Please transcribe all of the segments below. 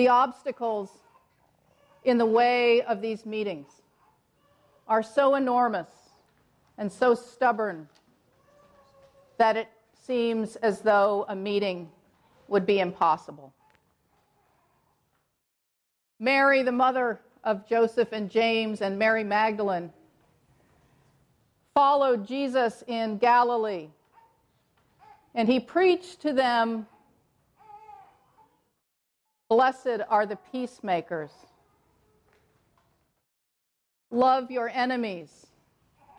The obstacles in the way of these meetings are so enormous and so stubborn that it seems as though a meeting would be impossible. Mary, the mother of Joseph and James and Mary Magdalene, followed Jesus in Galilee, and he preached to them Blessed are the peacemakers. Love your enemies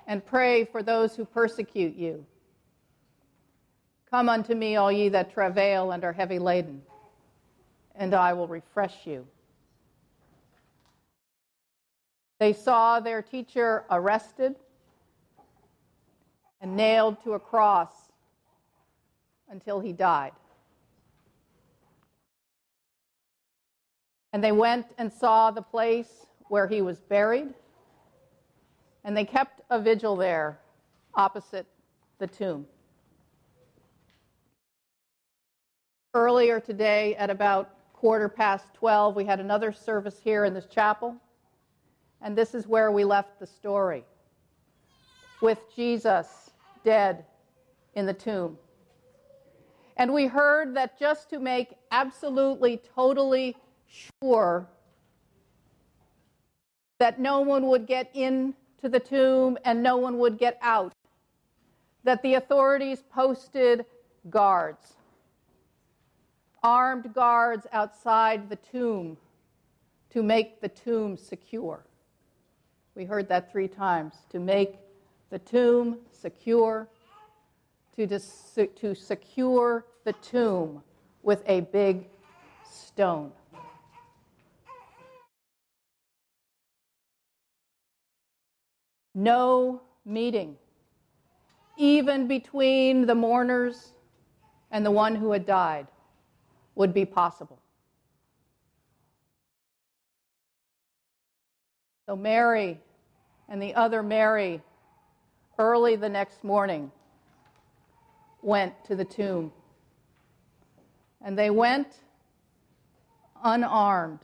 and pray for those who persecute you. Come unto me, all ye that travail and are heavy laden, and I will refresh you. They saw their teacher arrested and nailed to a cross until he died. And they went and saw the place where he was buried, and they kept a vigil there opposite the tomb. Earlier today, at about quarter past 12, we had another service here in this chapel, and this is where we left the story with Jesus dead in the tomb. And we heard that just to make absolutely, totally sure that no one would get into the tomb and no one would get out, that the authorities posted guards, armed guards outside the tomb to make the tomb secure. We heard that three times to make the tomb secure, to, dis- to secure the tomb with a big stone. No meeting, even between the mourners and the one who had died, would be possible. So Mary and the other Mary, early the next morning, went to the tomb. And they went unarmed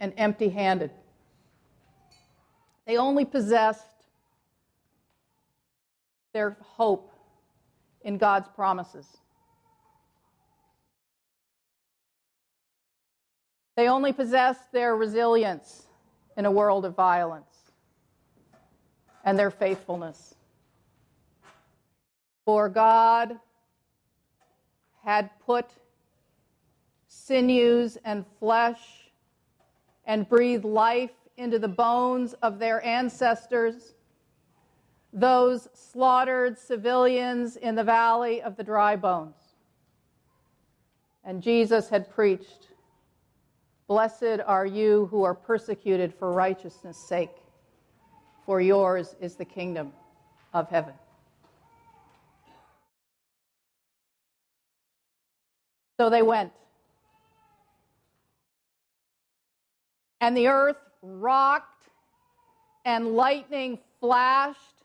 and empty handed. They only possessed their hope in God's promises. They only possessed their resilience in a world of violence and their faithfulness. For God had put sinews and flesh and breathed life into the bones of their ancestors, those slaughtered civilians in the valley of the dry bones. And Jesus had preached, Blessed are you who are persecuted for righteousness' sake, for yours is the kingdom of heaven. So they went. And the earth rocked and lightning flashed,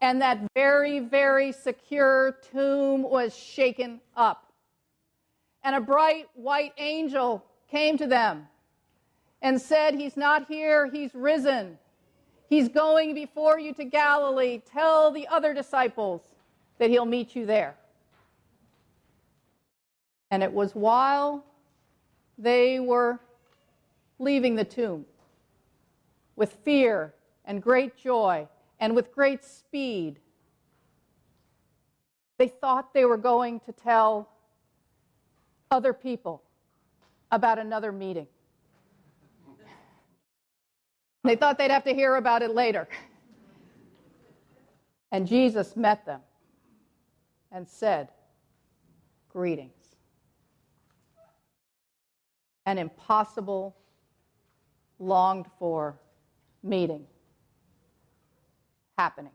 and that very, very secure tomb was shaken up. And a bright white angel came to them and said, He's not here, he's risen. He's going before you to Galilee. Tell the other disciples that he'll meet you there. And it was while they were leaving the tomb with fear and great joy and with great speed. They thought they were going to tell other people about another meeting. They thought they'd have to hear about it later. And Jesus met them and said, Greetings. An impossible, longed for meeting happening.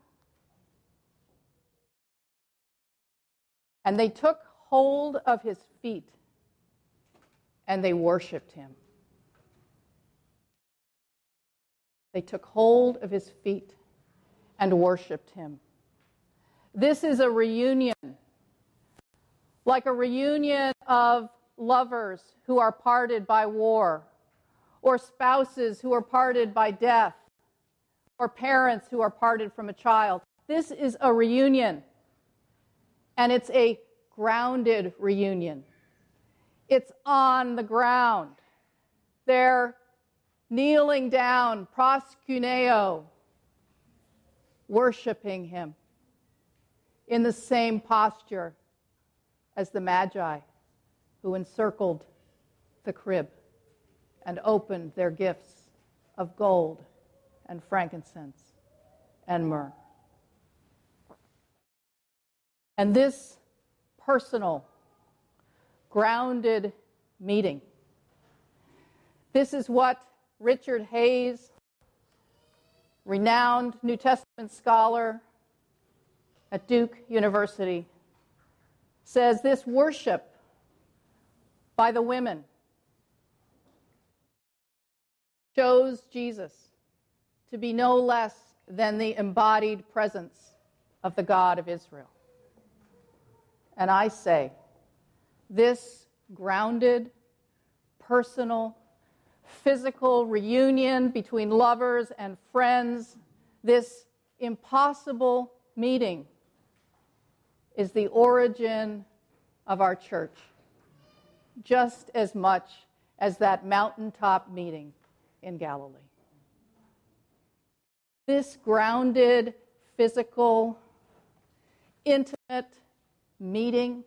And they took hold of his feet and they worshiped him. They took hold of his feet and worshiped him. This is a reunion, like a reunion of lovers who are parted by war, or spouses who are parted by death, or parents who are parted from a child. This is a reunion, and it's a grounded reunion. It's on the ground. They're kneeling down, proskuneo, worshiping him in the same posture as the Magi who encircled the crib and opened their gifts of gold and frankincense and myrrh. And this personal, grounded meeting, this is what Richard Hays, renowned New Testament scholar at Duke University, says this worship by the women shows Jesus to be no less than the embodied presence of the God of Israel. And I say, this grounded, personal, physical reunion between lovers and friends, this impossible meeting, is the origin of our church, just as much as that mountaintop meeting in Galilee. This grounded, physical, intimate meeting,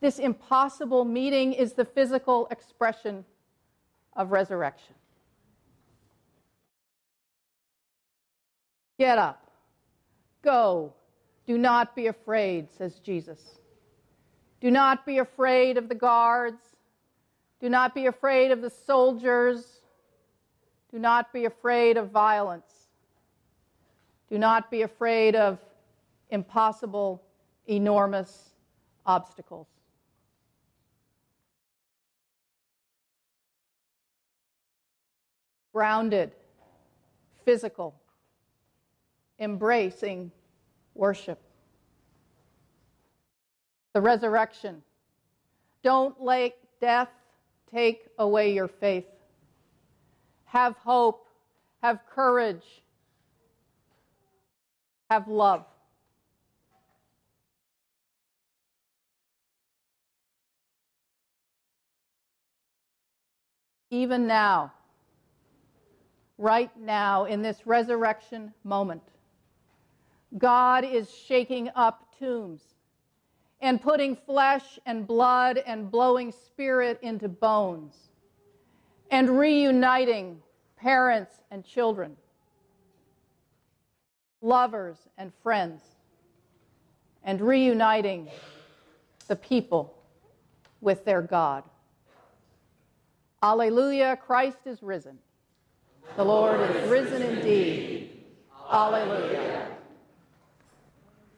this impossible meeting, is the physical expression of resurrection. Get up, go, do not be afraid, says Jesus. Do not be afraid of the guards. Do not be afraid of the soldiers. Do not be afraid of violence. Do not be afraid of impossible, enormous obstacles. Grounded, physical, embracing worship. The resurrection. Don't let death take away your faith. Have hope, have courage, have love. Even now, right now, in this resurrection moment, God is shaking up tombs and putting flesh and blood and blowing spirit into bones and reuniting parents and children, lovers and friends, and reuniting the people with their God. Alleluia, Christ is risen. The Lord is risen indeed. Alleluia.